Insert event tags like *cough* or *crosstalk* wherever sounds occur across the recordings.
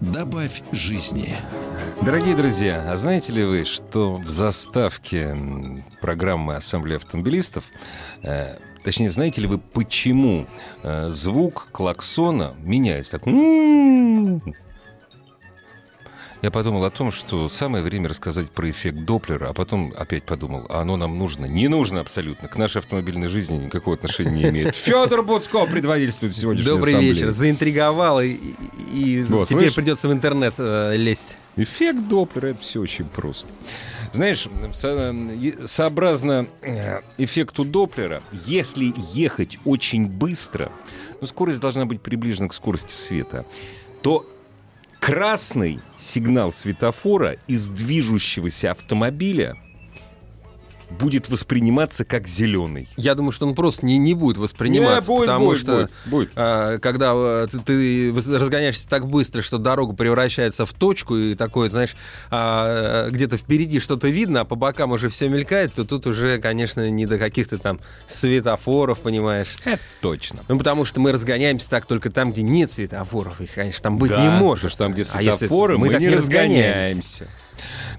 Добавь жизни. Дорогие друзья, а знаете ли вы, что в заставке программы Ассамблеи автомобилистов, э, точнее, знаете ли вы, почему э, звук клаксона меняется? Так, я подумал о том, что самое время рассказать про эффект Доплера, а потом опять подумал, а оно нам нужно? Не нужно абсолютно. К нашей автомобильной жизни никакого отношения не имеет. *laughs* Федор Буцко предводительствует сегодняшнюю Добрый ассамблею. вечер. Заинтриговал, и, и Вот, теперь слышь? придется в интернет э, лезть. Эффект Доплера — это все очень просто. Знаешь, со- е- сообразно э, эффекту Доплера, если ехать очень быстро, ну, скорость должна быть приближена к скорости света, то красный сигнал светофора из движущегося автомобиля будет восприниматься как зеленый. Я думаю, что он просто не, не будет восприниматься, Не, будет, потому будет, что будет, будет. а, когда э, ты, ты разгоняешься так быстро, что дорога превращается в точку, и такое, знаешь, а, где-то впереди что-то видно, а по бокам уже все мелькает, то тут уже, конечно, не до каких-то там светофоров, понимаешь. Это точно. Ну, потому что мы разгоняемся так только там, где нет светофоров. Их, конечно, там быть Да, не может. потому что там, где А если светофоры, мы, так не разгоняемся. разгоняемся.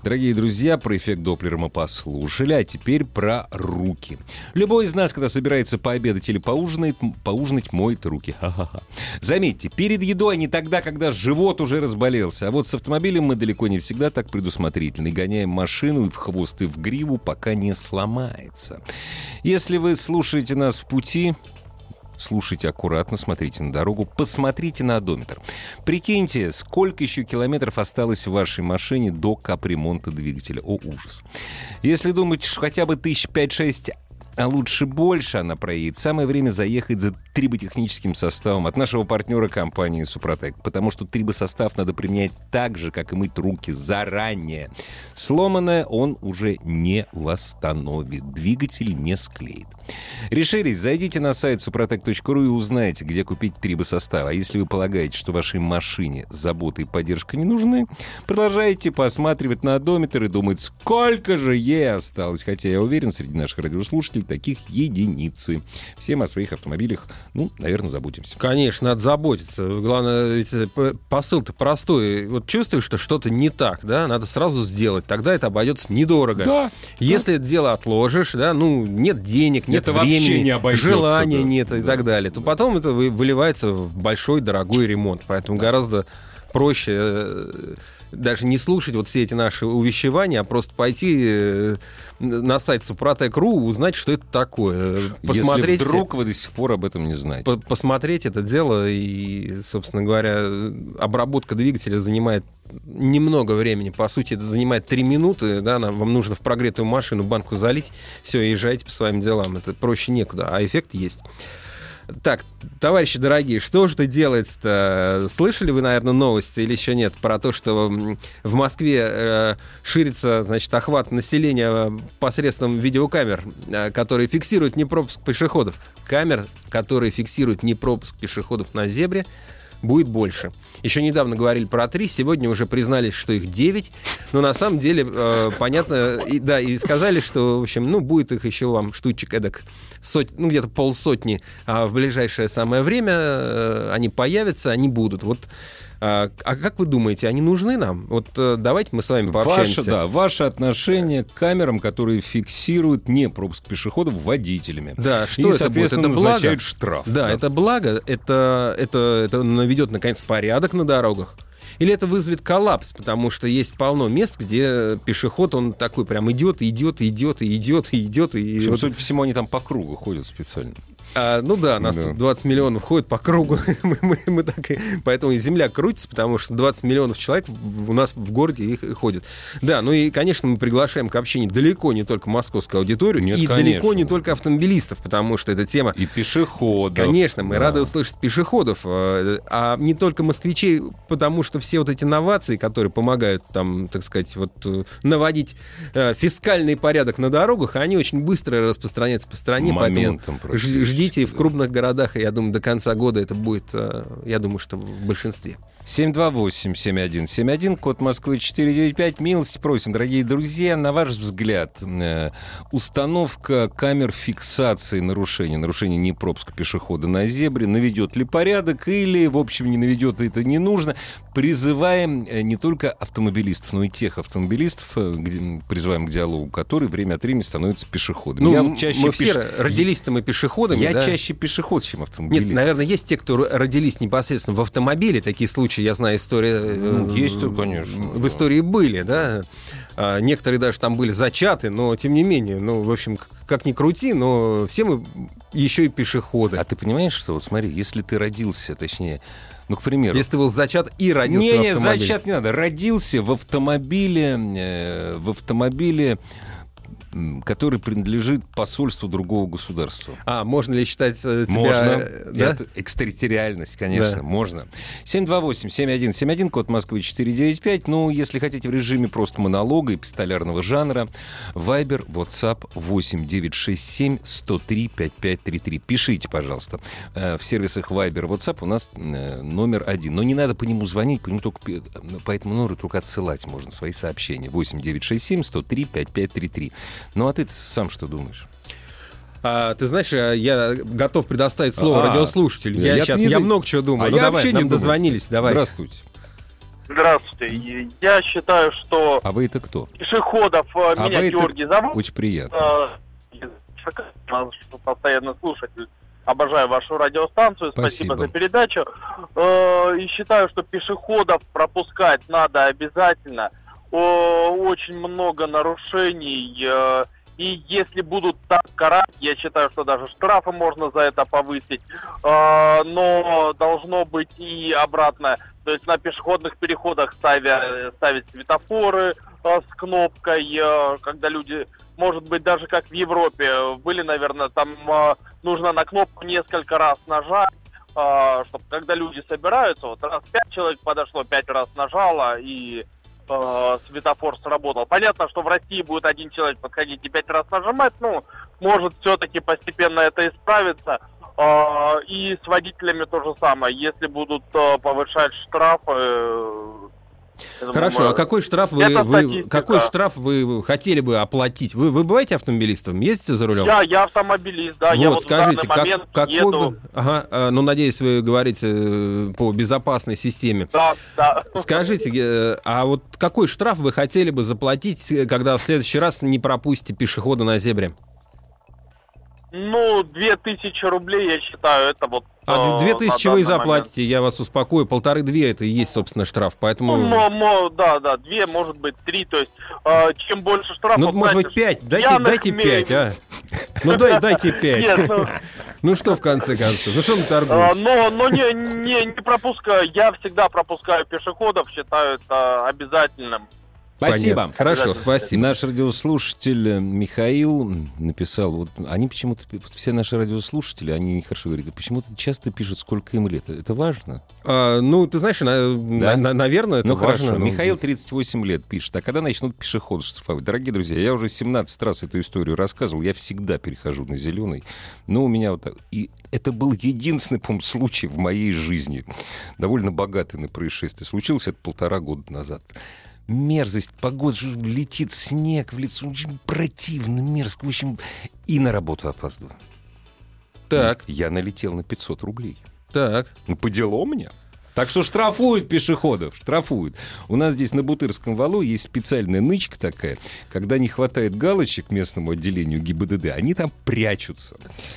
Дорогие друзья, про эффект Доплера мы послушали, а теперь про руки. Любой из нас, когда собирается пообедать или поужинать, поужинать моет руки. Ха-ха-ха. Заметьте, перед едой, а не тогда, когда живот уже разболелся. А вот с автомобилем мы далеко не всегда так предусмотрительны. Гоняем машину в хвост, и в гриву, пока не сломается. Если вы слушаете нас в пути, Слушайте аккуратно, смотрите на дорогу, посмотрите на одометр. Прикиньте, сколько еще километров осталось в вашей машине до капремонта двигателя. О, ужас. Если думаете, что хотя бы тысяч пять-шесть, а лучше больше она проедет, самое время заехать за триботехническим составом от нашего партнера компании «Супротек», потому что трибосостав надо применять так же, как и мыть руки заранее. Сломанное он уже не восстановит, двигатель не склеит. Решились? Зайдите на сайт suprotec.ru и узнайте, где купить трибосостав. А если вы полагаете, что вашей машине забота и поддержка не нужны, продолжайте посматривать на одометр и думать, сколько же ей осталось. Хотя я уверен, среди наших радиослушателей таких единицы. Всем о своих автомобилях, ну, наверное, заботимся. Конечно, надо заботиться. Главное, ведь э, посыл-то простой. Вот чувствуешь, что что-то не так, да, надо сразу сделать. Тогда это обойдется недорого. Да. Если это дело отложишь, да, ну, нет денег, нет Это вообще времени, не обойдется, желания да. нет и Да. так далее, то потом это вы- выливается в большой дорогой ремонт. Поэтому гораздо проще э, даже не слушать вот все эти наши увещевания, а просто пойти э, на сайт Супротек.ру, узнать, что это такое. Посмотреть, Если вдруг вы до сих пор об этом не знаете. по- посмотреть это дело, и, собственно говоря, обработка двигателя занимает немного времени. По сути, это занимает 3 минуты, да, нам, вам нужно в прогретую машину банку залить, все, езжайте по своим делам. Это проще некуда, а эффект есть. Так, товарищи дорогие, что же это делается-то? Слышали вы, наверное, новости или еще нет про то, что в Москве э, ширится, значит, охват населения э, посредством видеокамер, э, которые фиксируют непропуск пешеходов. Камер, которые фиксируют непропуск пешеходов на зебре, будет больше. Еще недавно говорили про три, сегодня уже признались, что их 9, но на самом деле, э, понятно, и, да, и сказали, что, в общем, ну, будет их еще вам штучек эдак, сот, ну, где-то полсотни, а в ближайшее самое время э, они появятся, они будут. Вот а, а как вы думаете, они нужны нам? Вот э, давайте мы с вами пообщаемся. Ваше, да, ваше отношение к камерам, которые фиксируют не пропуск пешеходов водителями. Да, что И, это будет? соответственно, Это благо? штраф. Да, это благо, это, это, это наведет, наконец, порядок на дорогах. Или это вызовет коллапс, потому что есть полно мест, где пешеход, он такой прям идет, идет, идет, идет, и идет, и Причем, вот- судя по всему, они там по кругу ходят специально. А, ну да, нас Да. тут 20 миллионов ходит по кругу. *laughs* мы, мы- мы так и- поэтому и земля крутится, потому что 20 миллионов человек у нас в городе их ходит. Да, ну и, конечно, мы приглашаем к общению далеко не только московскую аудиторию, Нет, и далеко конечно. не только автомобилистов, потому что эта тема И пешеходов. Конечно, мы Да. рады услышать пешеходов, э, а не только москвичей, потому что все вот эти новации, которые помогают там, так сказать, вот э, наводить э, фискальный порядок на дорогах, они очень быстро распространяются по стране, Моментом поэтому и в крупных городах, и я думаю, до конца года это будет, э, я думаю, что в большинстве. 728-7171, код Москвы 495. Милости просим, дорогие друзья, на ваш взгляд, э, установка камер фиксации нарушений, нарушений непропуска пешехода на зебре наведет ли порядок или, в общем, не наведет, это не нужно. Призываем э, не только автомобилистов, но и тех автомобилистов, э, где- призываем к диалогу, которые время от времени становятся пешеходами. Ну, Я вот чаще мы все пеш- родились-то мы пешеходами, Я да? чаще пешеход, чем автомобилист. Нет, наверное, есть те, кто родились непосредственно в автомобиле. Такие случаи, я знаю, история... э, Ну, есть-то, конечно, В да. истории были, да. А, Некоторые даже там были зачаты, но тем не менее, ну, в общем, как ни крути, но все мы еще и пешеходы. А ты понимаешь, что вот смотри, если ты родился, точнее, ну, к примеру... Если ты был зачат и родился не, в не, автомобиле. зачат не надо. Родился в автомобиле, э, в автомобиле, который принадлежит посольству другого государства. А, можно ли считать э, тебя... Можно. э, Да? Это экстерриториальность, конечно, Да. можно. 728-7171, код Москвы 495. Ну, если хотите в режиме просто монолога и пистолярного жанра, Viber, WhatsApp 8967-103-5533. Пишите, пожалуйста. Э, В сервисах Viber, WhatsApp у нас номер один. Но не надо по нему звонить, по, нему только, по этому номеру только отсылать можно свои сообщения. 8967-103-5533. Ну, а ты сам что думаешь? А, ты знаешь, а, я готов предоставить слово А, радиослушателю. Я, я-то сейчас, не я много чего думаю. А ну я давай, вообще не нам дозвонились, давай. Здравствуйте. Здравствуйте. Я считаю, что А вы это кто? пешеходов, э, А меня вы это- Георгий зовут, Очень приятно. э, постоянно слушатель. Обожаю вашу радиостанцию, спасибо, Спасибо. за передачу. Э, И считаю, что пешеходов пропускать надо обязательно. Очень много нарушений. э, И если будут так карать, я считаю, что даже штрафы можно за это повысить. Э, Но должно быть и обратно. То есть на пешеходных переходах ставя, ставить светофоры э, с кнопкой, когда люди, может быть, даже как в Европе, были, наверное, там нужно на кнопку несколько раз нажать, чтобы когда люди собираются, вот раз пять человек подошло, пять раз нажало, и э, светофор сработал. Понятно, что в России будет один человек подходить и пять раз нажимать, ну, может все-таки постепенно это исправится. Э, И с водителями то же самое. Если будут э, повышать штрафы... Хорошо, а какой штраф вы, это вы- какой штраф вы хотели бы оплатить? Вы, вы бываете автомобилистом? Ездите за рулем? Я, я автомобилист, да, вот, я вот скажите, как, какой еду. бы... Ага, э, ну, надеюсь, вы говорите э, по безопасной системе. Да, да. Скажите, э, а вот какой штраф вы хотели бы заплатить, когда в следующий раз не пропустите пешехода на зебре? Ну, две тысячи рублей, я считаю, это вот... А э, две на тысячи вы и данный момент. заплатите, я вас успокою. Полторы-две это и есть, собственно, штраф. Поэтому... Ну, мо- мо- да, да, две, может быть, три. То есть, э, чем больше штрафов... Ну, может быть, пять. Дайте, пьяных дайте пять, а. *laughs* Ну, дай, дайте *laughs* пять. Ну, *laughs* Ну, что в конце концов? Ну, что мы э, торгуемся? но, но не, не, не пропускаю. Я всегда пропускаю пешеходов, считаю это обязательным. Спасибо. Понятно. Хорошо, спасибо. Наш радиослушатель э, Михаил написал, вот они почему-то, вот все наши радиослушатели, они хорошо говорят, почему-то часто пишут, сколько им лет. Это важно? А, ну, ты знаешь, на- Да? на- наверное, это ну важно. хорошо. ну. Михаил 38 лет пишет. А когда начнут пешеходы штрафовать? Дорогие друзья, я уже 17 раз эту историю рассказывал. Я всегда перехожу на зеленый. Но у меня вот так... И это был единственный, по случай в моей жизни. Довольно богатый на происшествие. Случилось это полтора года назад. Мерзость, погода, летит снег в лицо, очень противно, мерзко, в общем, и на работу опаздываю. Так, Я налетел на 500 рублей. так. Ну, по делу мне. Так что штрафуют пешеходов, штрафуют. У нас здесь на Бутырском валу есть специальная нычка такая, когда не хватает галочек местному отделению ГИБДД, они там прячутся.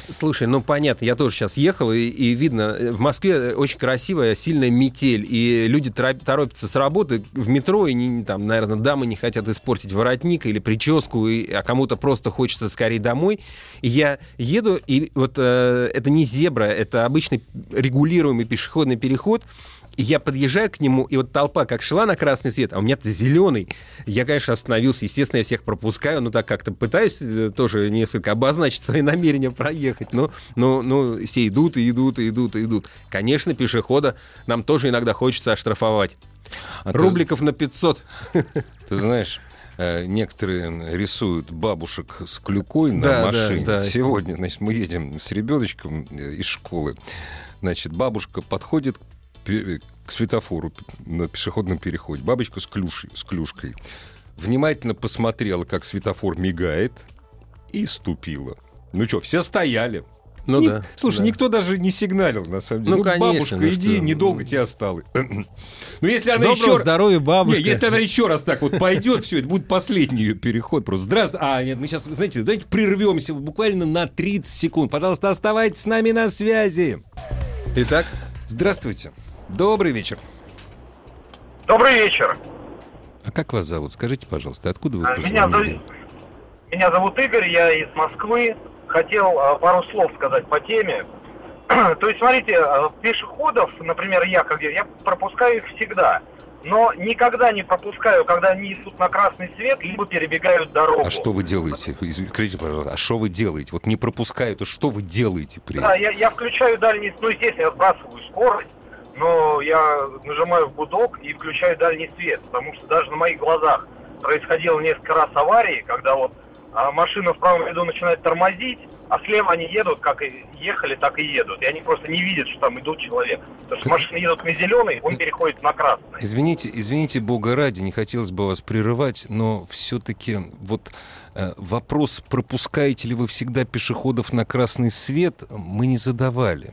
Слушай, ну понятно, я тоже сейчас ехал, и, и видно, э, в Москве очень красивая, сильная метель, и люди торопятся с работы в метро, и, не, там, наверное, дамы не хотят испортить воротник или прическу, и, а кому-то просто хочется скорее домой. И я еду, и вот э, это не зебра, это обычный регулируемый пешеходный переход, и я подъезжаю к нему, и вот толпа как шла на красный свет, а у меня-то зеленый. Я, конечно, остановился. Естественно, я всех пропускаю, но так как-то пытаюсь э, тоже несколько обозначить свои *laughs* намерения проехать. Но, но, но все идут и идут и идут и идут. Конечно, пешехода нам тоже иногда хочется оштрафовать. А Рубликов ты... на 500. *laughs* Ты знаешь, э, некоторые рисуют бабушек с клюкой на да, машине. Да, да. Сегодня, значит, мы едем с ребеночком э, из школы. Значит, бабушка подходит к светофору на пешеходном переходе. Бабочка с, клюшей, с клюшкой. Внимательно посмотрела, как светофор мигает, и ступила. Ну что, все стояли. Ну Ни... да. Слушай, да. никто даже не сигналил, на самом деле. Ну, ну конечно. Бабушка, ну, иди, что? недолго тебе осталось. *clears throat* Ну, если она Доброго еще... здоровья, бабушка. Не, если она еще раз так вот пойдет, все, это будет последний ее переход просто. Здравствуйте. А, нет, мы сейчас, знаете, давайте прервемся буквально на 30 секунд. Пожалуйста, оставайтесь с нами на связи. Итак? Здравствуйте. Добрый вечер. Добрый вечер. А как вас зовут? Скажите, пожалуйста, откуда вы А, Меня позвонили? зовут, меня зовут Игорь, я из Москвы. Хотел а, пару слов сказать по теме. *clears throat* То есть, смотрите, а, пешеходов, например, я, как я, я пропускаю их всегда. Но никогда не пропускаю, когда они идут на красный свет, либо перебегают дорогу. А что вы делаете? Скажите, пожалуйста, а что вы делаете? Вот не пропускают, а что вы делаете при этом? Да, я, я включаю дальний, ну, естественно, я сбрасываю скорость, но я нажимаю в гудок и включаю дальний свет, потому что даже на моих глазах происходило несколько раз аварии, когда вот а, машина в правом ряду начинает тормозить, а слева они едут, как и ехали, так и едут. И они просто не видят, что там идут человек. Потому что машины едут на зеленый, он переходит на красный. Извините, извините, бога ради, не хотелось бы вас прерывать, но все-таки вот э, вопрос, пропускаете ли вы всегда пешеходов на красный свет, мы не задавали.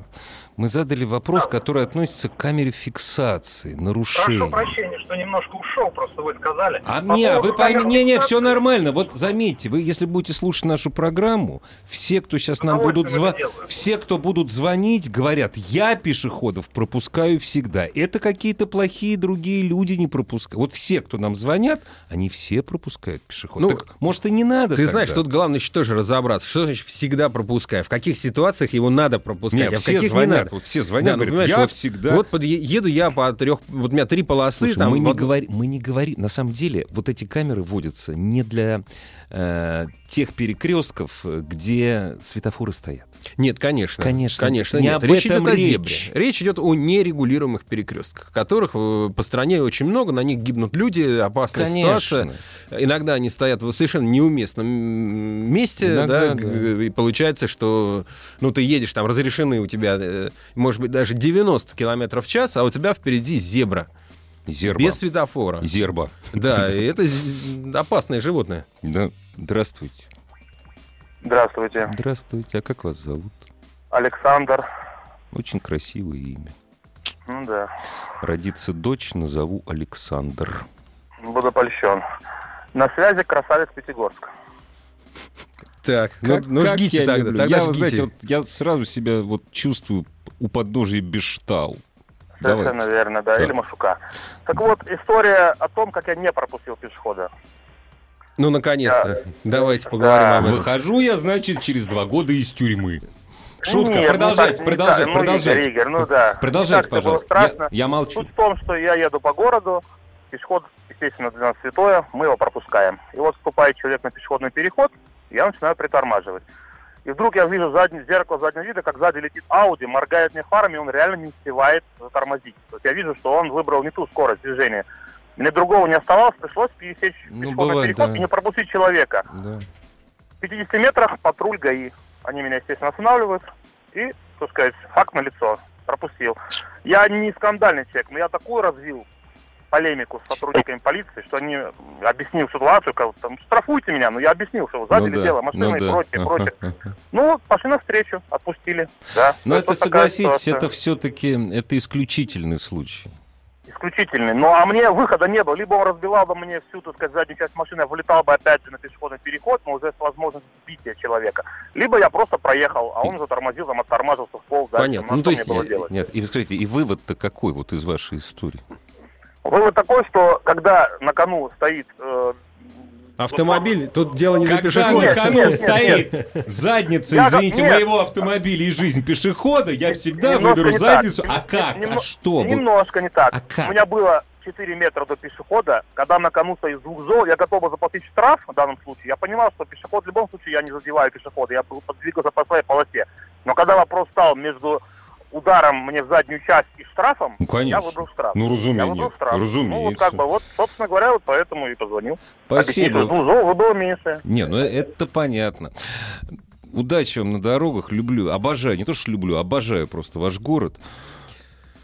Мы задали вопрос, который относится к камере фиксации, нарушений. Прошу прощения, что немножко ушел, просто вы сказали. А По не, вы поймите, не, не, все нормально. Вот заметьте, вы, если будете слушать нашу программу, все, кто сейчас нам будут звонить, все, кто будут звонить, говорят, я пешеходов пропускаю всегда. Это какие-то плохие другие люди не пропускают. Вот все, кто нам звонят, они все пропускают пешеходов. Ну, так, может, и не надо Ты тогда? знаешь, тут главное еще тоже разобраться. Что значит всегда пропускаю? В каких ситуациях его надо пропускать, Нет, а в все каких звонят, не надо? Вот все звонят, Да, ну, говорят, я вот- всегда... Вот под- еду я по трех... Вот у меня три полосы. Слушай, там, мы, не вот- говорим, мы не говорим, на самом деле, вот эти камеры вводятся не для э, тех перекрестков, где светофоры стоят. Нет, конечно. Конечно. Конечно, Не нет. об речь этом идет о зебре. Речь идет о нерегулируемых перекрестках, которых э, по стране очень много, на них гибнут люди, опасная Конечно. ситуация. Иногда они стоят в совершенно неуместном месте, Иногда, да, да. и получается, что ну, ты едешь, там разрешены у тебя, э, может быть, даже 90 километров в час, а у тебя впереди зебра. Зерба. Без светофора. Зерба. Да, и это опасное животное. Да. Здравствуйте. Здравствуйте. Здравствуйте. А как вас зовут? Александр. Очень красивое имя. Ну да. Родится дочь, назову Александр. Буду польщен. На связи красавец Пятигорск. Так, ну, ну как жгите я тогда, люблю. тогда я, жгите. знаете, вот я сразу себя вот чувствую у подножия Бештау. Совершенно Давайте. верно, да, Да. или Машука. Так вот, история о том, как я не пропустил пешехода. Ну, наконец-то. Давайте Да. поговорим об этом. Выхожу я, значит, через два года из тюрьмы. Шутка, Нет, ну продолжайте, так, не продолжайте, так. Ну, продолжайте. Игорь, Игорь, ну да. Продолжайте, так, пожалуйста. Я, я молчу. Суть в том, что я еду по городу, пешеход, естественно, для нас святое, мы его пропускаем. И вот вступает человек на пешеходный переход, я начинаю притормаживать. И вдруг я вижу заднее зеркало заднего вида, как сзади летит Ауди, моргает мне фарами, он реально не успевает затормозить. То есть я вижу, что он выбрал не ту скорость движения. Мне другого не оставалось, пришлось пересечь Ну, бывает, переход да. и не пропустить человека. Да. В 50 метрах патруль ГАИ. Они меня, естественно, останавливают. И, так сказать, факт на лицо. Пропустил. Я не скандальный человек, но я такую развил полемику с сотрудниками полиции, что они объяснил ситуацию, как там, штрафуйте меня, но я объяснил, что сзади Ну да, машина ну и да. прочее, Ага, прочее. ага. Ну, вот, пошли навстречу, отпустили, да. Но То это, вот такая согласитесь, это все-таки это исключительный случай. исключительный. Ну, а мне выхода не было. Либо он разбивал бы мне всю, так сказать, заднюю часть машины, я вылетал бы опять же на пешеходный переход, но уже с возможностью сбития человека. Либо я просто проехал, а он уже тормозил, там, оттормаживался в пол. дальше. Понятно. Ну, Ну, то есть, было э, делать? Нет, и скажите, и вывод-то какой вот из вашей истории? Вывод такой, что когда на кону стоит... э, Автомобиль, тут дело не на Когда пешеходе. на кону Нет, нет, стоит задница, Я- извините, нет. моего автомобиля и жизнь пешехода, я всегда немножко выберу задницу. так. А как? Нем- А что? Немножко не так. А как? У меня было 4 метра до пешехода, когда на кону стоит двух зол, я готов был заплатить штраф в данном случае. Я понимал, что пешеход в любом случае я не задеваю пешехода, я был- подвигался по своей полосе. Но когда вопрос стал между ударом мне в заднюю часть и штрафом, Ну, конечно. я выбрал штраф. Ну, Я разумение, выбрал штраф. разумеется. Ну, вот как бы, вот, собственно говоря, вот поэтому и позвонил. Объяснить, Спасибо. что двух зол выбыло меньше. Не, ну это понятно. Удачи вам на дорогах, люблю, обожаю, не то что люблю, обожаю просто ваш город.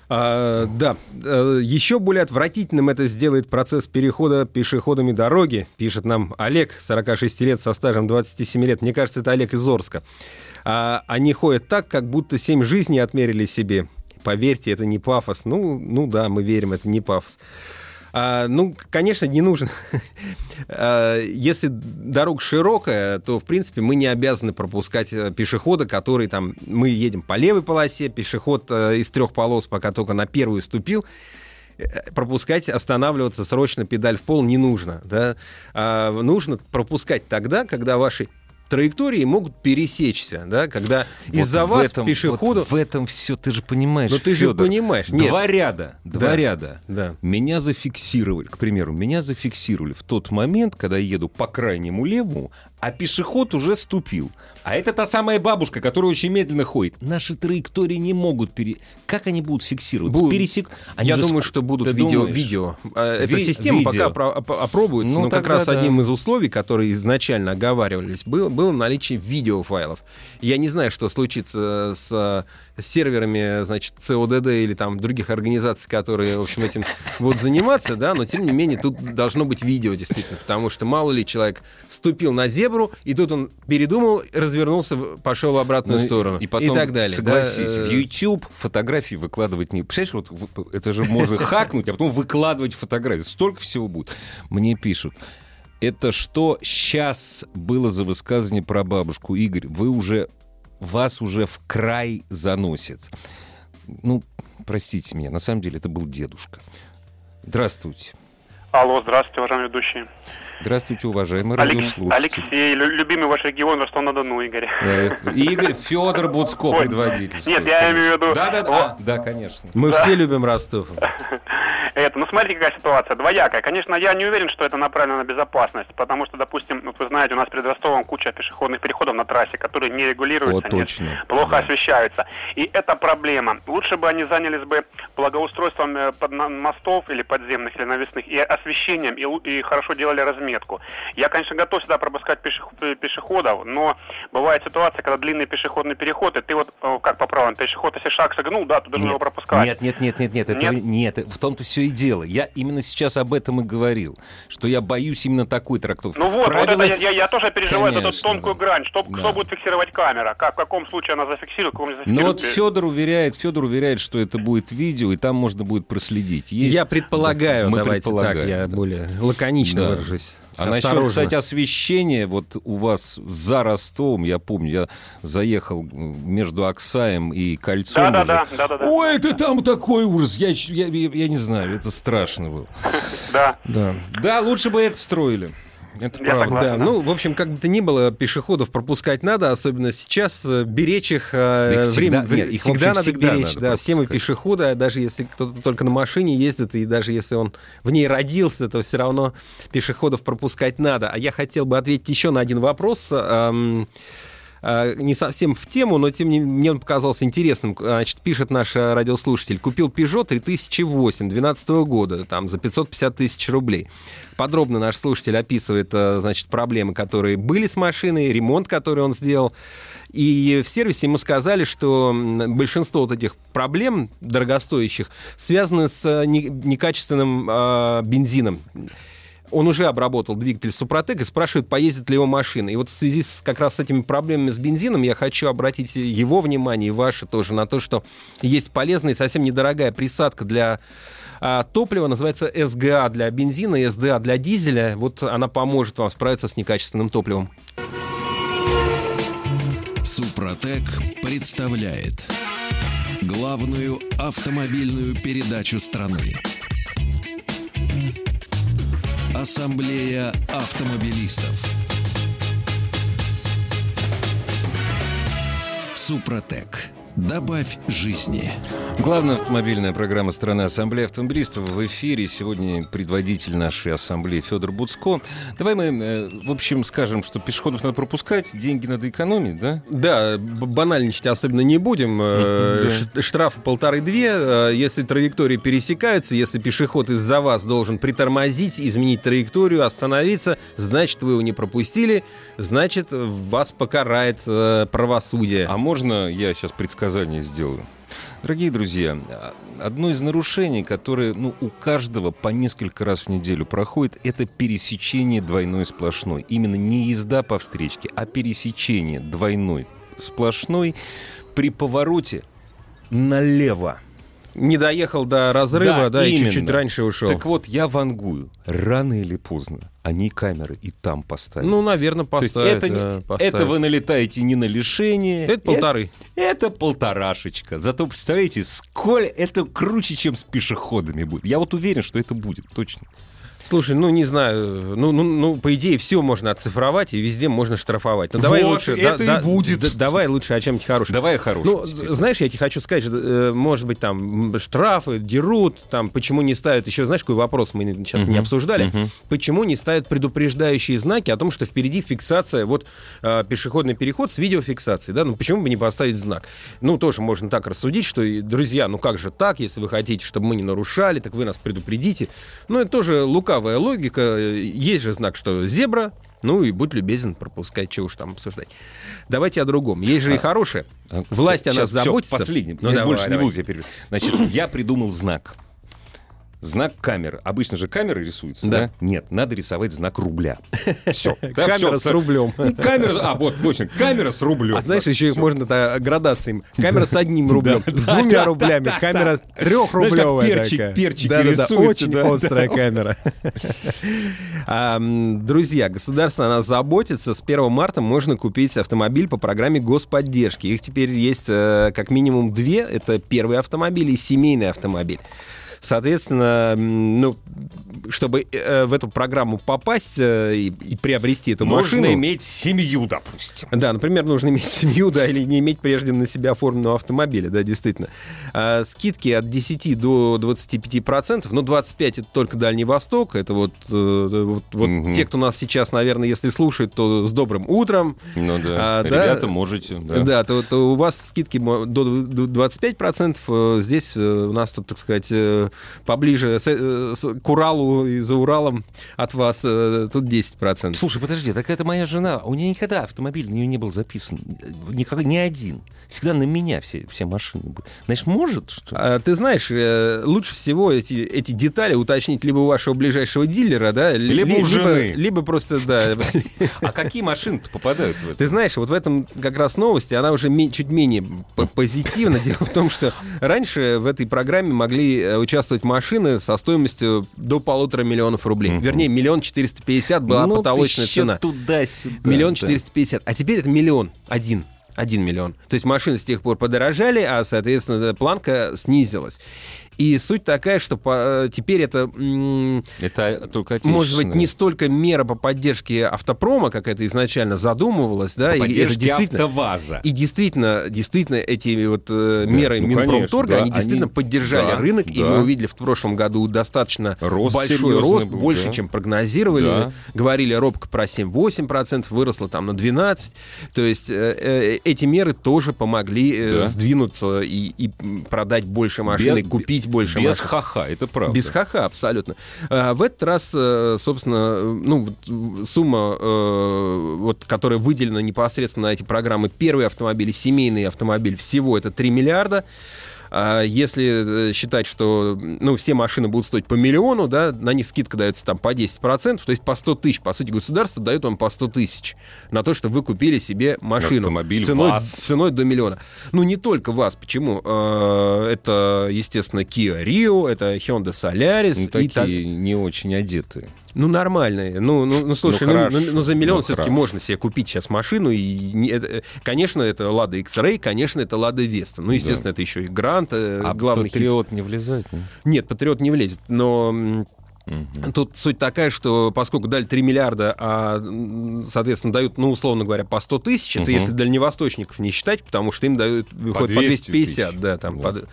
А, да, Э, еще более отвратительным это сделает процесс перехода пешеходами дороги, пишет нам Олег, 46 лет, со стажем 27 лет. Мне кажется, это Олег из Орска. А, они ходят так, как будто 7 жизней отмерили себе. Поверьте, это не пафос. Ну, ну да, мы верим, это не пафос. А, ну, конечно, не нужен. *laughs* А, Если дорога широкая, то, в принципе, мы не обязаны пропускать э, пешехода, который там... Мы едем по левой полосе, пешеход э, из трех полос, пока только на первую ступил, э, пропускать, останавливаться срочно, педаль в пол не нужно. Да? А, нужно пропускать тогда, когда ваши траектории могут пересечься, да? когда из-за Вот вас этом- пешеходу... вот в этом все, ты же понимаешь, Ну, ты же Фёдор. понимаешь. Нет. Два ряда, два Да. ряда. Да. Меня зафиксировали, к примеру, меня зафиксировали в тот момент, когда я еду по крайнему левому, а пешеход уже ступил. А это та самая бабушка, которая очень медленно ходит. Наши траектории не могут пере... Как они будут фиксироваться? Будут. Пересек... Они Я думаю, ск- что будут видео. думаешь? видео. А, Эта Ви- система видео. пока про- оп- опробуется, Ну, но как раз да. одним из условий, которые изначально оговаривались, было, было наличие видеофайлов. Я не знаю, что случится с серверами, значит, ЦОДД или там других организаций, которые, в общем, этим будут заниматься, да, но тем не менее тут должно быть видео действительно, потому что мало ли человек вступил на зебру, и тут он передумал, развернулся, пошел в обратную Ну, сторону И, потом, так далее. да, Согласись, э, в YouTube фотографии выкладывать не... Представляешь, вот это же можно хакнуть, а потом выкладывать фотографии. Столько всего будет. Мне пишут. Это что сейчас было за высказывание про бабушку? Игорь, вы уже... Вас уже в край заносит. Ну, простите меня, на самом деле это был дедушка. Здравствуйте. Алло, здравствуйте, уважаемые ведущие. Здравствуйте, уважаемый Алекс- радиослушатель. Алексей, лю- любимый ваш регион Ростов-на-Дону, Игорь. Э, Игорь Федор Буцко, Ой, предводительствует. нет, я имею в виду- Да, да, да, О. да, конечно. Мы все любим Ростов. *laughs* Это, ну смотрите, какая ситуация, двоякая. Конечно, я не уверен, что это направлено на безопасность, потому что, допустим, вот вы знаете, у нас перед Ростовом куча пешеходных переходов на трассе, которые не регулируются, Вот не- точно, плохо да. освещаются. И это проблема. Лучше бы они занялись бы благоустройством э, под- мостов или подземных, или навесных, и освещением, и, и хорошо делали разметку. Я, конечно, готов сюда пропускать пешех- э, пешеходов, но бывает ситуация, когда длинный пешеходный переход, и ты вот, э, как по правилам, пешеход, если шаг согнул, да, ты должен его пропускать. Нет, нет, нет, нет, нет, этого Нет? нет, в том-то все и дело. Я именно сейчас об этом и говорил, что я боюсь именно такой трактовки. Ну вот, правилах- вот это я, я- я тоже переживаю за эту Конечно, тонкую да. грань. Что, Да. что будет фиксировать камера? Как, в каком случае она зафиксирует, в каком не Ну зафиксирует? вот Федор уверяет, Федор уверяет, что это будет видео, и там можно будет проследить. Есть- Я предполагаю, Мы давайте так, предполагаем, я более лаконично Да. выражусь. А насчет, Осторожно. кстати, освещения, вот у вас за Ростовом, я помню, я заехал между Оксаем и Кольцом. Да, да, уже. да, да, да, да. Ой, это там такой ужас, я, я, я- я не знаю, это страшно было. Да. *laughs* Да. да, лучше бы это строили. Это Я правда. согласен. Да, ну, в общем, как бы то ни было, пешеходов пропускать надо, особенно сейчас. э, Беречь их, э, Да их всегда- время, нет, их всегда надо всегда беречь. надо да, все мы пропускать. пешеходы, а даже если кто-то только на машине ездит, и даже если он в ней родился, то все равно пешеходов пропускать надо. А я хотел бы ответить еще на один вопрос. Э, не совсем в тему, но тем не менее он показался интересным. Значит, пишет наш э, радиослушатель. Купил Peugeot 3008 12 года, там, за 550 тысяч рублей. Подробно наш слушатель описывает, э, значит, проблемы, которые были с машиной, ремонт, который он сделал. И в сервисе ему сказали, что большинство вот этих проблем дорогостоящих связаны с э, не- некачественным э, бензином. Он уже обработал двигатель Супротек и спрашивает, поездит ли его машина. И вот в связи с как раз с этими проблемами с бензином я хочу обратить его внимание и ваше тоже на то, что есть полезная и совсем недорогая присадка для а, топлива, называется СГА для бензина СДА для дизеля. Вот она поможет вам справиться с некачественным топливом. Супротек представляет главную автомобильную передачу страны. Ассамблея автомобилистов. Супротек. Добавь жизни. Главная автомобильная программа страны Ассамблеи автомобилистов в эфире. Сегодня предводитель нашей ассамблеи Федор Буцко. Давай мы, э, в общем, скажем, что пешеходов надо пропускать, деньги надо экономить, да? Да, банальничать особенно не будем. Э, Мгм, ш- Штрафы полторы-две. Э, Если траектории пересекаются, если пешеход из-за вас должен притормозить, изменить траекторию, остановиться, значит, вы его не пропустили, значит, вас покарает правосудие. А можно я сейчас предсказание сделаю? Дорогие друзья, одно из нарушений, которое ну, у каждого по несколько раз в неделю проходит, это пересечение двойной сплошной. Именно не езда по встречке, а пересечение двойной сплошной при повороте налево. Не доехал до разрыва, Да, да, и чуть-чуть раньше ушел. Так вот, я вангую. Рано или поздно они камеры и там поставят. Ну, наверное, поставят. это, не- да, поставят. это вы налетаете не на лишение. Это полторы. Это полторашечка. Зато представляете, сколь это круче, чем с пешеходами будет. Я вот уверен, что это будет, точно. Слушай, ну не знаю, ну, ну, ну по идее все можно оцифровать и везде можно штрафовать. Ну давай Вот, лучше, это и будет. д- давай лучше о чем-нибудь хорошем. Давай хороший. Ну, знаешь, я тебе хочу сказать, э, может быть, там штрафы, дерут, там, почему не ставят, еще, знаешь, какой вопрос мы сейчас не Мгм, обсуждали, мгм. почему не ставят предупреждающие знаки о том, что впереди фиксация, вот э, пешеходный переход с видеофиксацией, да, ну почему бы не поставить знак? Ну, тоже можно так рассудить, что, друзья, ну как же так, если вы хотите, чтобы мы не нарушали, так вы нас предупредите. Ну, это тоже лукавая логика, есть же знак, что зебра, ну и будь любезен пропускать, чего уж там обсуждать. Давайте о другом. Есть же и хорошее. А, Власть о нас заботится. последний. Ну, я давай, больше давай. не буду перебивать. Значит, я придумал знак. Знак камеры. Обычно же камеры рисуются, да? Да. Нет, надо рисовать знак рубля. *laughs* Все. Камера с рублем. Камера, а вот точно, камера с рублем. А знаешь, еще их можно да, градациями. Камера с одним *laughs* рублем, с двумя рублями, камера трехрублевая перчик- Да-да-да, рисуют, очень острая *laughs* камера. Друзья, государство о нас заботится. С 1 марта можно купить автомобиль по программе господдержки. Их теперь есть э, как минимум две. Это первый автомобиль и семейный автомобиль. Соответственно, ну, чтобы э, в эту программу попасть э, и, и приобрести эту Нужно машину... иметь семью, допустим. Да, например, нужно иметь *laughs* семью, да, или не иметь прежде на себя оформленного автомобиля, да, действительно. А, скидки от 10 до 25 процентов, ну, 25 это только Дальний Восток, это вот, э, вот, вот Мгм. те, кто нас сейчас, наверное, если слушают, то с добрым утром, Ну да. А, да. Ребята, можете. да, Да. то, то у вас скидки до до 25 процентов, здесь у нас тут, так сказать, поближе с- э, с- к Уралу и за Уралом от вас э, тут 10 процентов. Слушай, подожди, так это моя жена. У нее никогда автомобиль на нее не был записан. Никогда, ни один. Всегда на меня все, все машины были. Значит, может, что? А, Ты знаешь, э, лучше всего эти, эти детали уточнить либо у вашего ближайшего дилера, да, ли- Либо у либо, жены. либо просто, да. *laughs* А какие машины-то попадают в это? Ты знаешь, вот в этом как раз новости, она уже чуть менее позитивна. Дело в том, что раньше в этой программе могли э, участвовать машины со стоимостью до полутора миллионов рублей. Мгм. Вернее, миллион четыреста пятьдесят была Ну, потолочная цена. туда-сюда. Миллион четыреста пятьдесят. А теперь это миллион. Один. Один миллион. То есть машины с тех пор подорожали, а, соответственно, планка снизилась. И суть такая, что по- э, теперь это, Это только может быть, не столько мера по поддержке автопрома, как это изначально задумывалось, да, По и это действительно... АвтоВАЗа. И действительно, действительно, эти вот э, меры ну, Минпромторга, конечно, они да, действительно они- поддержали да, рынок, и да. мы увидели в прошлом году достаточно Рост большой рост, был, больше, да. чем прогнозировали. Да. Говорили робко про 7-8%, выросло там на 12%. То есть э, э, эти меры тоже помогли Да. сдвинуться и, и, продать больше машин, и купить купить больше Без машин. ха-ха, это правда. Без ха-ха, абсолютно. А, в этот раз, э, собственно, ну, сумма, э, вот, которая выделена непосредственно на эти программы, первый автомобиль, семейный автомобиль, всего это 3 миллиарда. А если э, считать, что ну, все машины будут стоить по миллиону, да, на них скидка дается там по 10%, то есть по 100 тысяч. По сути, государство дает вам по 100 тысяч на то, что вы купили себе машину. Автомобиль ценой, ВАЗ. ценой до миллиона. Ну, не только вас. Почему? Э, Это, естественно, Kia Rio, это Hyundai Solaris. Ну, и так- такие не очень одетые. Ну, нормальные. Ну, ну, ну слушай, Ну, ну, хорошо. ну, ну, за миллион Ну, все-таки можно себе купить сейчас машину. И, не- это, конечно, это Лада X-Ray, конечно, это Лада Веста. Ну, естественно, это еще и Грант, э, А главный хит. Патриот не влезает? не? Нет, Патриот не влезет. Но Мгм. Тут суть такая, что поскольку дали 3 миллиарда, а, соответственно, дают, ну, условно говоря, по 100 тысяч, это Мгм. если дальневосточников не считать, потому что им дают, выходит по 200 250, тысяч. да, там, Да. под-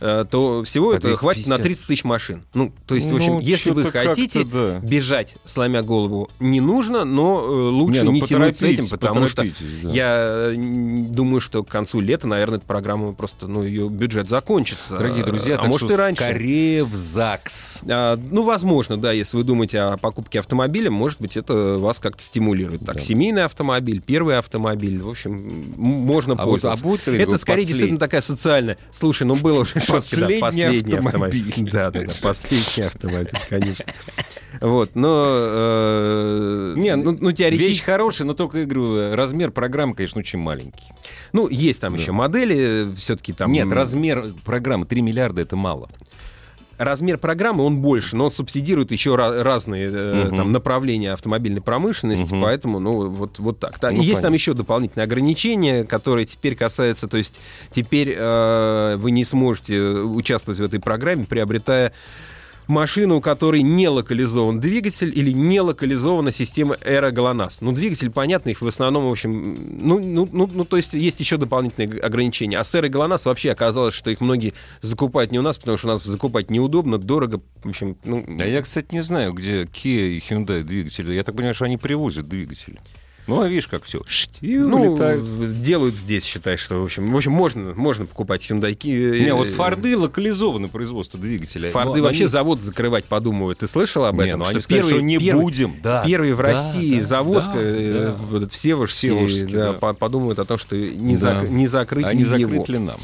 э, то всего По это хватит на 250. 30 тысяч машин. Ну, то есть, в Ну, общем, если вы хотите да. бежать, сломя голову, не нужно, но э, лучше Не, не, ну, тянуть с этим, потому что да. я э, думаю, что к концу лета, наверное, эта программа просто, ну, ее бюджет закончится. Дорогие друзья, а так может что и раньше. скорее в ЗАГС. А, ну, возможно, да, если вы думаете о покупке автомобиля, может быть, это вас как-то стимулирует. Так, Да. семейный автомобиль, первый автомобиль, в общем, можно А вот- пользоваться. а будет это скорее послед- действительно такая социальная. Слушай, ну было уже шутка, да, Последний автомобиль. Да, да, да, последний автомобиль, конечно. Вот, но, э, Не, ну, ну, Вещь теоретически, хорошая, но только, говорю, размер программы, конечно, очень маленький. ну, есть там Да. еще модели, все-таки там... Нет, размер программы 3 миллиарда это мало. Размер программы он больше, но субсидирует еще разные э, Мгм. там, направления автомобильной промышленности, Мгм. поэтому ну вот вот так. Ну, и есть там еще дополнительные ограничения, которые теперь касаются, то есть теперь э, вы не сможете участвовать в этой программе, приобретая машину, у которой не локализован двигатель или не локализована система Эра. Ну, двигатель, понятно, их в основном, в общем, ну, ну, ну, ну, то есть есть еще дополнительные ограничения. А с Эрой вообще оказалось, что их многие закупают не у нас, потому что у нас закупать неудобно, дорого, в общем, ну... А я, кстати, не знаю, где Kia и Hyundai двигатели. Я так понимаю, что они привозят двигатели. Ну, а видишь, как все. Ну, улетают. делают здесь, считай, что, в общем, в общем можно, можно покупать Hyundai. Kia, Не, вот э, Форды локализованы производство двигателя. Форды Ну, вообще они- завод закрывать подумывают. Ты слышал об Не, этом? ну они сказали, что не будем. Да, первый в да, России да, завод, да, э, да. в этот Всеволожский, Всеволожский, да, да. по- подумают о том, что не, Да. зак- не закрыть А не его. закрыть ли нам?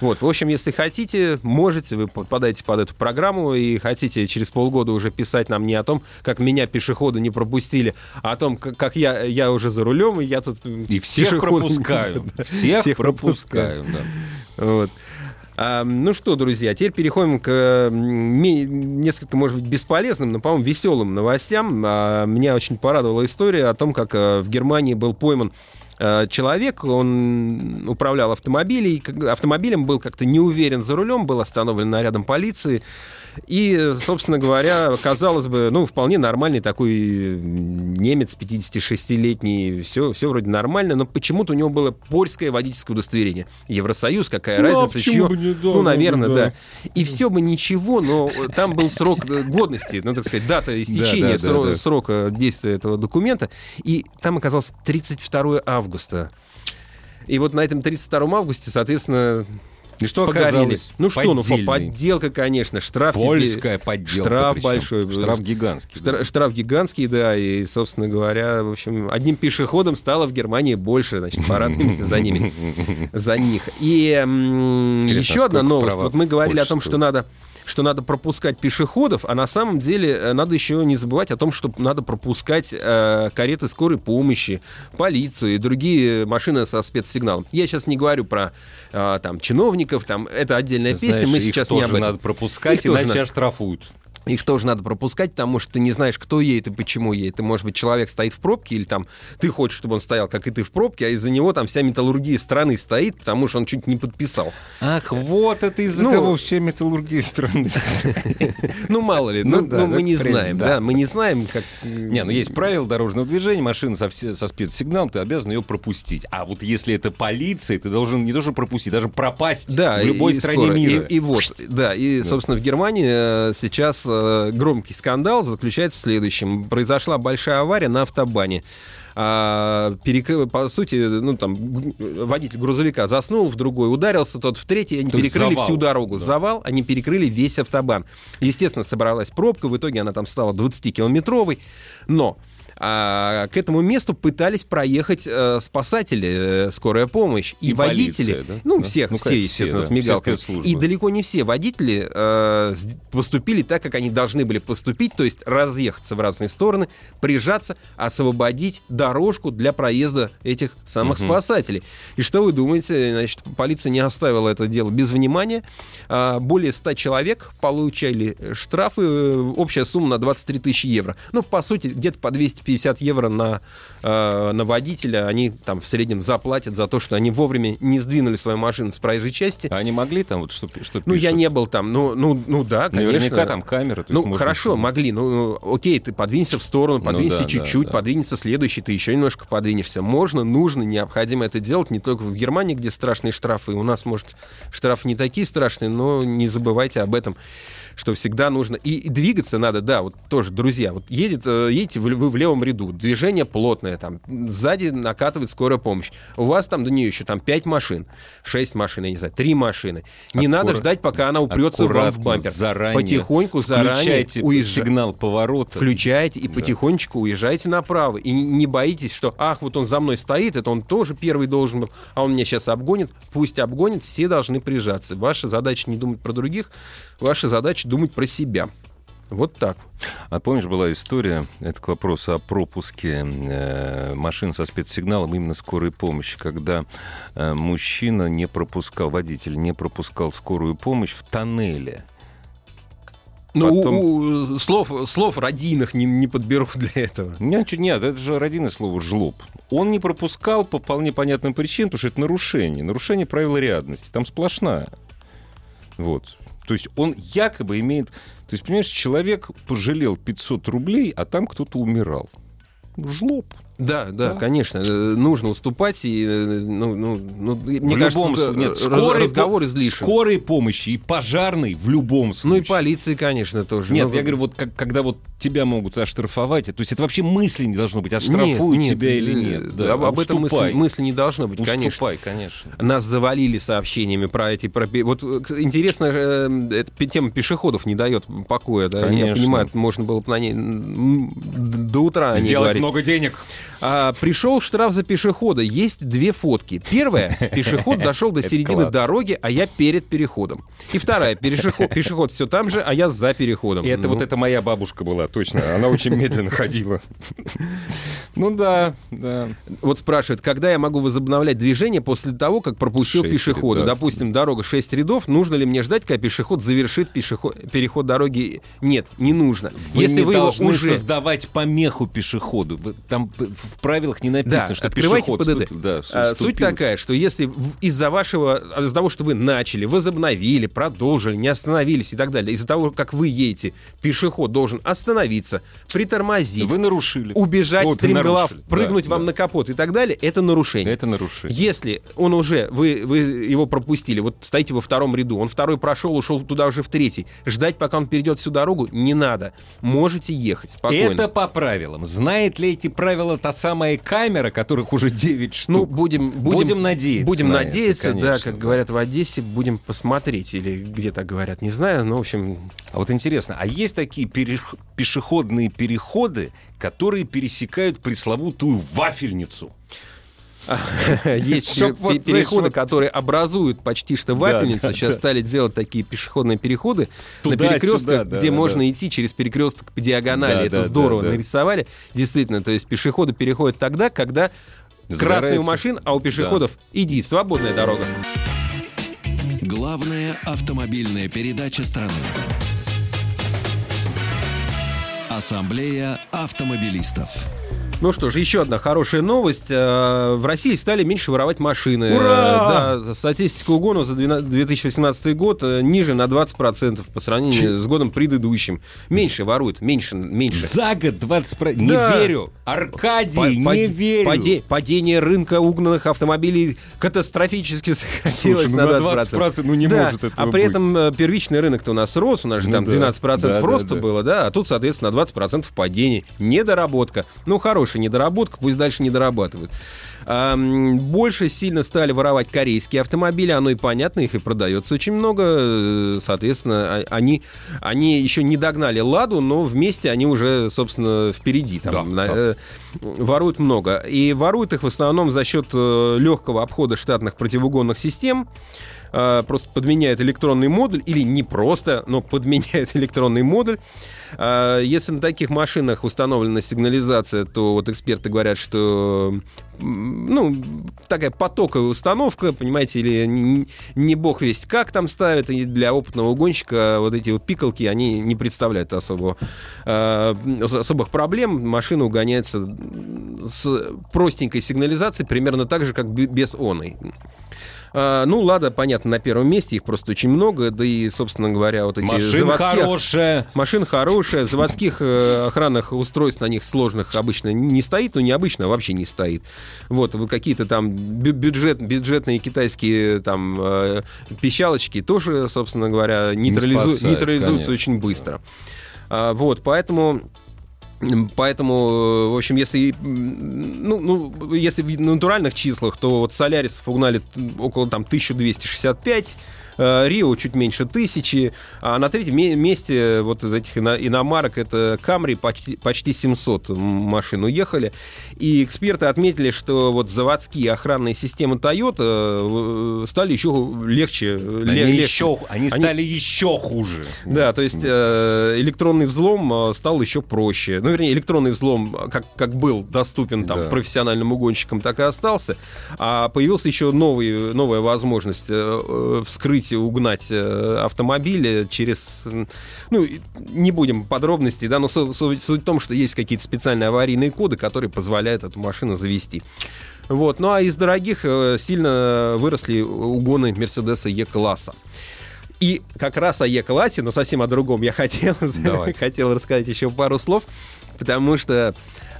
Вот, в общем, если хотите, можете, вы попадаете под эту программу и хотите через полгода уже писать нам не о том, как меня пешеходы не пропустили, а о том, как, как я, я уже за рулем, и я тут... И всех пешеход- пропускаю. *laughs* Всех, всех пропускаю, да. Вот. А, ну что, друзья, теперь переходим к несколько, может быть, бесполезным, но, по-моему, веселым новостям. А, меня очень порадовала история о том, как э, в Германии был пойман человек, он управлял автомобилем, автомобилем был как-то не уверен за рулем, был остановлен нарядом полиции. И, собственно говоря, казалось бы, ну, вполне нормальный такой немец, 56-летний, все, все вроде нормально, но почему-то у него было польское водительское удостоверение. Евросоюз, какая Ну, а разница, почему чье? не, да, ну, ну, наверное, да. да. И все бы ничего, но там был срок э, годности, ну, так сказать, дата истечения да, да, сро- да. срока действия этого документа, и там оказалось 32 августа. И вот на этом 32 августе, соответственно, И что погорели. оказалось? Ну что, ну Поддельный. подделка, конечно, штраф. тебе- Польская подделка. штраф причем. большой. Штраф гигантский. Штра- да. Штраф гигантский, да, и, собственно говоря, в общем, одним пешеходом стало в Германии больше, значит, порадуемся за ними, *laughs* за них. И еще одна новость. Вот мы говорили о том, что надо что надо пропускать пешеходов, а на самом деле э, надо еще не забывать о том, что надо пропускать э, кареты скорой помощи, полицию и другие машины со спецсигналом. Я сейчас не говорю про э, там чиновников, там это отдельная Ты песня, знаешь, мы сейчас не об этом. надо пропускать, Их иначе оштрафуют. Их тоже надо пропускать, потому что ты не знаешь, кто едет и почему едет. И, может быть, человек стоит в пробке, или там ты хочешь, чтобы он стоял, как и ты в пробке, а из-за него там вся металлургия страны стоит, потому что он чуть не подписал. Ах, вот это из-за Ну, кого все металлургии страны. Ну, мало ли, Ну ну, да, ну, мы не знаем, да. мы не знаем, как... Не, ну есть правила дорожного движения, машина со, спецсигналом, ты обязан ее пропустить. А вот если это полиция, ты должен не что пропустить, даже пропасть в любой стране мира. И, вот, да, и, собственно, в Германии э, сейчас э, громкий скандал заключается в следующем. Произошла большая авария на автобане. А, перек- По сути, ну там водитель грузовика заснул, в другой ударился, тот в третий, они То перекрыли завал. всю дорогу. Да. Завал, они перекрыли весь автобан. Естественно, собралась пробка, в итоге она там стала 20-километровой. Но а, к этому месту пытались проехать э, спасатели, э, скорая помощь и, И водители. полиция, да? Ну, Да. всех, Ну, все, естественно, все, с да. Все спецслужбы. И далеко не все водители э, с- поступили так, как они должны были поступить, то есть разъехаться в разные стороны, прижаться, освободить дорожку для проезда этих самых Мгм. спасателей. И что вы думаете? Значит, полиция не оставила это дело без внимания. А, Более 100 человек получали штрафы, э, общая сумма на 23 тысячи евро. Ну, по сути, где-то по 250 евро на, э, на водителя они там в среднем заплатят за то, что они вовремя не сдвинули свою машину с проезжей части. А они могли там вот что, что Ну, я не был там. Ну, ну, ну да, конечно. Наверняка там камеры. Ну, можно- хорошо, могли. Ну, ну, окей, ты подвинься в сторону, Ну подвинься да, да, чуть-чуть, да. подвинется следующий, ты еще немножко подвинешься. Можно, нужно, необходимо это делать не только в Германии, где страшные штрафы. У нас, может, штрафы не такие страшные, но не забывайте об этом что всегда нужно... И, двигаться надо, да, вот тоже, друзья, вот едет, э, едете вы, в левом ряду, движение плотное, там, сзади накатывает скорая помощь. У вас там до нее еще там 5 машин, 6 машин, я не знаю, 3 машины. Не Аккура- надо ждать, пока она упрется вам в бампер. заранее Потихоньку, заранее Включайте уезжайте. сигнал поворота. Включаете и Да. потихонечку уезжайте направо. И не боитесь, что, ах, вот он за мной стоит, это он тоже первый должен был, а он меня сейчас обгонит. Пусть обгонит, все должны прижаться. Ваша задача не думать про других, ваша задача думать про себя. Вот так. А помнишь, была история, это к вопросу о пропуске э, машин со спецсигналом именно скорой помощи, когда э, мужчина не пропускал, водитель не пропускал скорую помощь в тоннеле. Ну, у- Потом- у- слов, слов родийных не, не подберу для этого. Нет, нет, это же родинное слово «жлоб». Он не пропускал по вполне понятным причинам, потому что это нарушение. Нарушение правил рядности. Там сплошная. Вот. То есть он якобы имеет... То есть, понимаешь, человек пожалел 500 рублей, а там кто-то умирал. Жлоб. Да, да, Да. конечно, э, нужно уступать и, э, ну, ну, ну, мне в кажется, любом случае. Нет, раз- скорой, разговор излишен. скорой помощи и пожарной в любом Ну случае. и полиции, конечно, тоже. Нет, Ну, я говорю, вот как- когда вот тебя могут оштрафовать, то есть это вообще мысли не должно быть, оштрафуют Нет, тебя нет, или э, нет. Да, об, об этом мысли, уступай. мысли не должно быть, конечно. Уступай, конечно. Нас завалили сообщениями про эти... Про... Вот э, интересно, э, эта тема пешеходов не дает покоя. Да? Я Конечно. понимаю, можно было бы на ней до утра не Сделать говорить. много денег. А, пришел штраф за пешехода. Есть две фотки. Первая, *laughs* пешеход дошел до середины дороги, а я перед переходом. И вторая, *laughs* пешеход, пешеход все там же, а я за переходом. И это Ну, вот это моя бабушка была, точно. Она очень медленно ходила. *laughs* Ну да, да. Вот спрашивают, когда я могу возобновлять движение после того, как пропустил пешехода? рядов. Допустим, дорога 6 рядов. Нужно ли мне ждать, когда пешеход завершит пешеход, переход дороги? Нет, не нужно. Вы Если не вы его должны уже... создавать помеху пешеходу. Там в правилах не написано, Да, что открывайте пешеход... ПДД. ступ- да, А, Суть такая, что если из-за вашего, из-за того, что вы начали, возобновили, продолжили, не остановились и так далее, из-за того, как вы едете, пешеход должен остановиться, притормозить, Вы нарушили. убежать Ой, стремглав, нарушили. прыгнуть Да, вам да. на капот и так далее, это нарушение. Это нарушение. Если он уже, вы, вы его пропустили, вот стоите во втором ряду, он второй прошел, ушел туда уже в третий, ждать, пока он перейдет всю дорогу, не надо. Можете ехать спокойно. Это по правилам. Знает ли эти правила та самая камера, которых уже 9 штук? Ну, будем, будем, Будем надеяться Будем на это, надеяться, да, конечно, как да. говорят в Одессе, будем посмотреть. Или где так говорят, не знаю, но, в общем, А вот интересно, а есть такие перех- пешеходные переходы, которые пересекают пресловутую вафельницу? есть вот, знаешь, переходы, вот- которые образуют почти что вафельницу. да, Сейчас да. стали делать такие пешеходные переходы на перекрестках, где можно идти через перекресток по диагонали. Это здорово нарисовали. Действительно, то есть пешеходы переходят тогда, когда красный у Загорается. машин, а у пешеходов иди, свободная дорога. Главная автомобильная передача страны. Ассамблея автомобилистов. Ну что ж, еще одна хорошая новость. Э, В России стали меньше воровать машины. Ура! Да, статистика угонов за 12 2018 год э, ниже на 20% по сравнению с годом предыдущим. Меньше воруют, меньше, меньше. За год 20 про- Не Да. верю. Аркадий, Па- не верю. паде- падение рынка угнанных автомобилей катастрофически сократилось Слушай, ну на на 20%. 20% ну не Да, может этого А при быть. этом э, первичный рынок-то у нас рос, у нас же Ну там да. 12% Да, да, роста да. было, да, а тут, соответственно, 20% падений. Недоработка. Ну, хорошая недоработка, пусть дальше не дорабатывают. Больше сильно стали воровать корейские автомобили, оно и понятно, их и продается очень много. Э, Соответственно, а- они, они еще не догнали Ладу, но вместе они уже, собственно, впереди. Там, Да, на- да. э, воруют много. И воруют их в основном за счет э, легкого обхода штатных противоугонных систем. Э, Просто подменяют электронный модуль, или не просто, но подменяют электронный модуль. Э, Если на таких машинах установлена сигнализация, то вот эксперты говорят, что ну, такая потоковая установка, понимаете, или не, не бог весть как там ставят, и для опытного угонщика вот эти вот пикалки, они не представляют особого, э, особых проблем. Машина угоняется с простенькой сигнализацией примерно так же, как бе- без оной. А, ну, Лада, понятно, на первом месте, их просто очень много, да и, собственно говоря, вот эти Машина заводские... хорошая. Машина хорошая, заводских э, охранных устройств на них сложных обычно не стоит, ну не обычно, а вообще не стоит. Вот, вот какие-то там бю- бюджет, бюджетные китайские там э, пищалочки тоже, собственно говоря, нейтрализу- спасают, нейтрализуются конечно. очень быстро. А, вот, поэтому... Поэтому, э, в общем, если, ну, ну, если в натуральных числах, то вот Солярисов угнали около там 1265, э, Рио чуть меньше тысячи, а на третьем ме- месте вот из этих ино- иномарок это Камри почти, почти 700 машин уехали. И эксперты отметили, что вот заводские охранные системы Toyota э, стали еще легче. ле- Они, легче. еще, они стали еще хуже. Да, то есть э, электронный взлом э, стал еще проще. Ну, вернее, электронный взлом, э, как, как был доступен там Да. профессиональным угонщикам, так и остался. А появился еще новый, новая возможность э, э, вскрыть и угнать э, автомобили через... Ну, не будем подробностей, да, но су- су- суть в том, что есть какие-то специальные аварийные коды, которые позволяют эту машину завести. Вот. Ну а из дорогих э, сильно выросли угоны Мерседеса Е-класса. И как раз о Е-классе, но совсем о другом, я хотел, *laughs* хотел рассказать еще пару слов, потому что...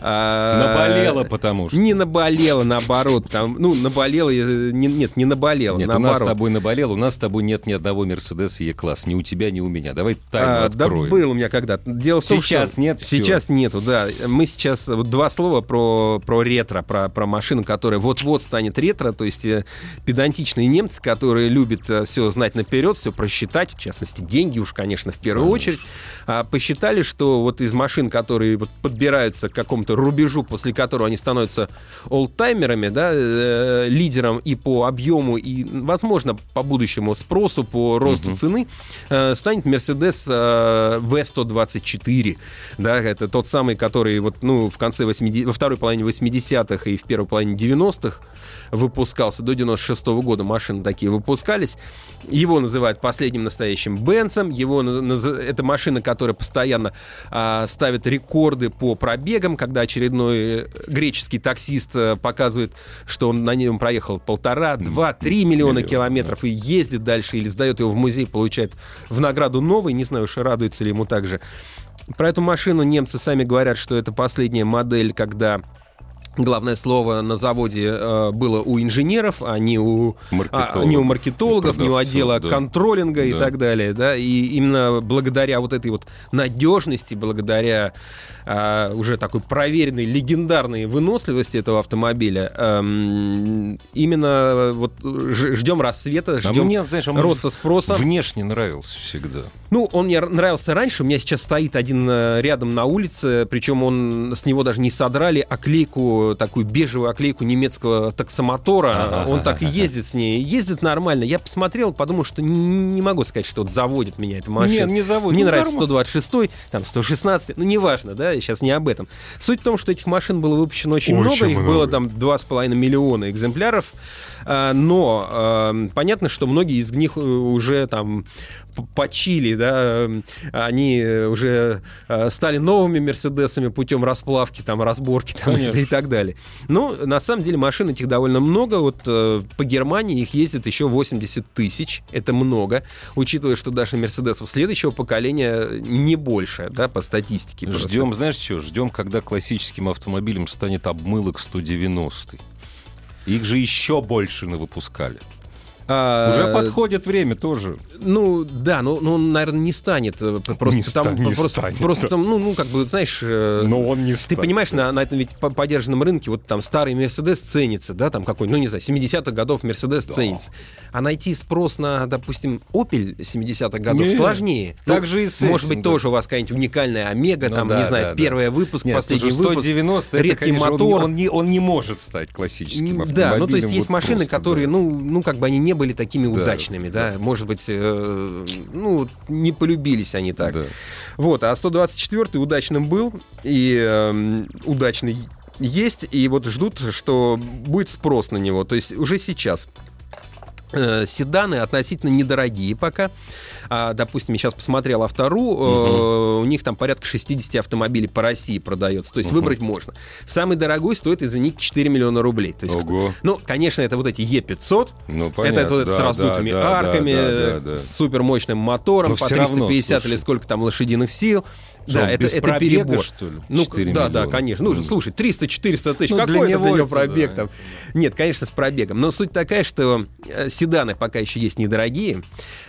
а, Наболело, потому что. Не наболело, наоборот. Там, ну, наболело... э, не- нет, не наболело, Нет, у нас с наоборот. тобой наболело, у нас с тобой нет ни одного Мерседеса Е-класс. Ни у тебя, ни у меня. Давай тайну А, да откроем. был у меня когда-то. Дело в том, Сейчас что... нет. Сейчас нету, да. Мы сейчас... Вот два слова про, про ретро, про, про машину, которая вот-вот станет ретро, то есть э, педантичные немцы, которые любят все знать наперед, все просчитать, в частности, деньги уж, конечно, в первую Конечно. очередь, а, посчитали, что вот из машин, которые подбираются к какому-то рубежу, после которого они становятся олдтаймерами, да, э, лидером и по объему, и, возможно, по будущему спросу, по росту цены, э, станет Mercedes э, V124. Да, это тот самый, который вот, ну, в конце 80, во второй половине 80-х и в первой половине 90-х выпускался. До 96 года машины такие выпускались. Его называют последним настоящим Бенцем. Его, это машина, которая постоянно а, ставит рекорды по пробегам, когда очередной э, греческий таксист э, показывает, что он на нем проехал полтора, два, три миллиона Миллион, километров и ездит дальше или сдает его в музей, получает в награду новый. Не знаю уж, радуется ли ему также. Про эту машину немцы сами говорят, что это последняя модель, когда Главное слово на заводе э, было у инженеров, а не у, а, Маркетологов не у и маркетологов, не у отдела да. контролинга и Да. так далее. Да? И именно благодаря вот этой вот надежности, благодаря а, уже такой проверенной, легендарной выносливости этого автомобиля, эм, именно вот ждем рассвета, А ждем мне, знаешь, он роста спроса. внешне нравился всегда. Ну, он мне нравился раньше. У меня сейчас стоит один э, рядом на улице, причем он с него даже не содрали оклейку такую бежевую оклейку немецкого таксомотора. Ага. Он так и ездит с ней. Ездит нормально. Я посмотрел, подумал, что не, могу сказать, что вот заводит меня эта машина. Нет, не заводит. Мне Ну, нравится нормально. 126, там 116, ну неважно, да, сейчас не об этом. Суть в том, что этих машин было выпущено очень, Очень много, их много. было там 2,5 миллиона экземпляров, А, но понятно, что многие из них э, уже там почили, да, они э, уже э, стали новыми Мерседесами путем расплавки, там, разборки там, *laughs* Конечно. и так далее. Ну, на самом деле машин этих довольно много, вот э, по Германии их ездит еще 80 тысяч, это много, учитывая, что даже Мерседесов следующего поколения не больше, да, по статистике. Ждем, знаешь что, ждем, когда классическим автомобилем станет обмылок 190 Их же еще больше навыпускали. А, Уже подходит время тоже. Ну, да, но, но он, наверное, не станет. э, Просто Не там, ста- не просто, станет, просто да. там, ну, ну, как бы, знаешь, э, он не Ты понимаешь, на, на этом ведь по- подержанном рынке вот там старый Мерседес ценится, да, там какой, ну не знаю, 70-х годов Мерседес ценится. А найти спрос на, допустим, Opel 70-х годов Не, сложнее. Ну, так же и с Может этим, быть, да. тоже у вас какая-нибудь уникальная Омега, Ну там, да, не знаю, да, да. первый выпуск, Нет, последний слушай, выпуск. 190 это, редкий конечно, он не- мотор. Он, не, он не может стать классическим автомобилем. Да, ну то есть есть вот машины, просто, которые, да. ну, ну, как бы они не были такими Да, удачными, да, может быть, э, ну, не полюбились они так. Да. Вот, а 124 удачным был, и эм, удачный есть, и вот ждут, что будет спрос на него. То есть уже сейчас э, седаны относительно недорогие пока. А, допустим, я сейчас посмотрел Автору, э, у них там порядка 60 автомобилей по России продается, то есть выбрать можно. Самый дорогой стоит, извините, 4 миллиона рублей. То есть, Ого. ну, конечно, это вот эти Е500, Ну, это, понятно, это вот с да, раздутыми да, да, арками, да, да, да. с супермощным мотором, Но по всё равно, 350 или сколько там лошадиных сил. Да, это, это пробега, перебор. что ли? Ну, 4 да, да, миллиона? конечно. Ну, слушай, 300-400 тысяч, Ну, для какой это для него это пробег да. там? Нет, конечно, с пробегом. Но суть такая, что э, седаны пока еще есть недорогие.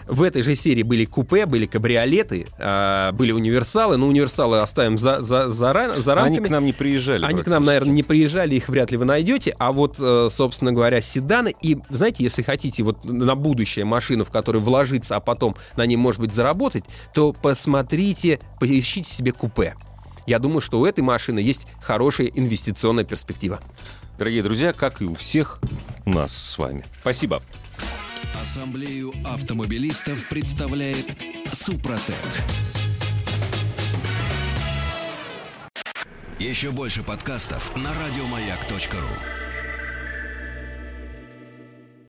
В этой же серии были купе, были кабриолеты, а, были универсалы. Но универсалы оставим за, за, за, ра- за рамками. Они к нам не приезжали. Они к нам, наверное, не приезжали, их вряд ли вы найдете. А вот, э, собственно говоря, седаны. И, знаете, если хотите вот на будущее машину, в которую вложиться, а потом на ней, может быть, заработать, то посмотрите, поищите себе купе. Я думаю, что у этой машины есть хорошая инвестиционная перспектива. Дорогие друзья, как и у всех у нас с вами. Спасибо. Ассамблею автомобилистов представляет Супротек. Еще больше подкастов на радиомаяк.ру.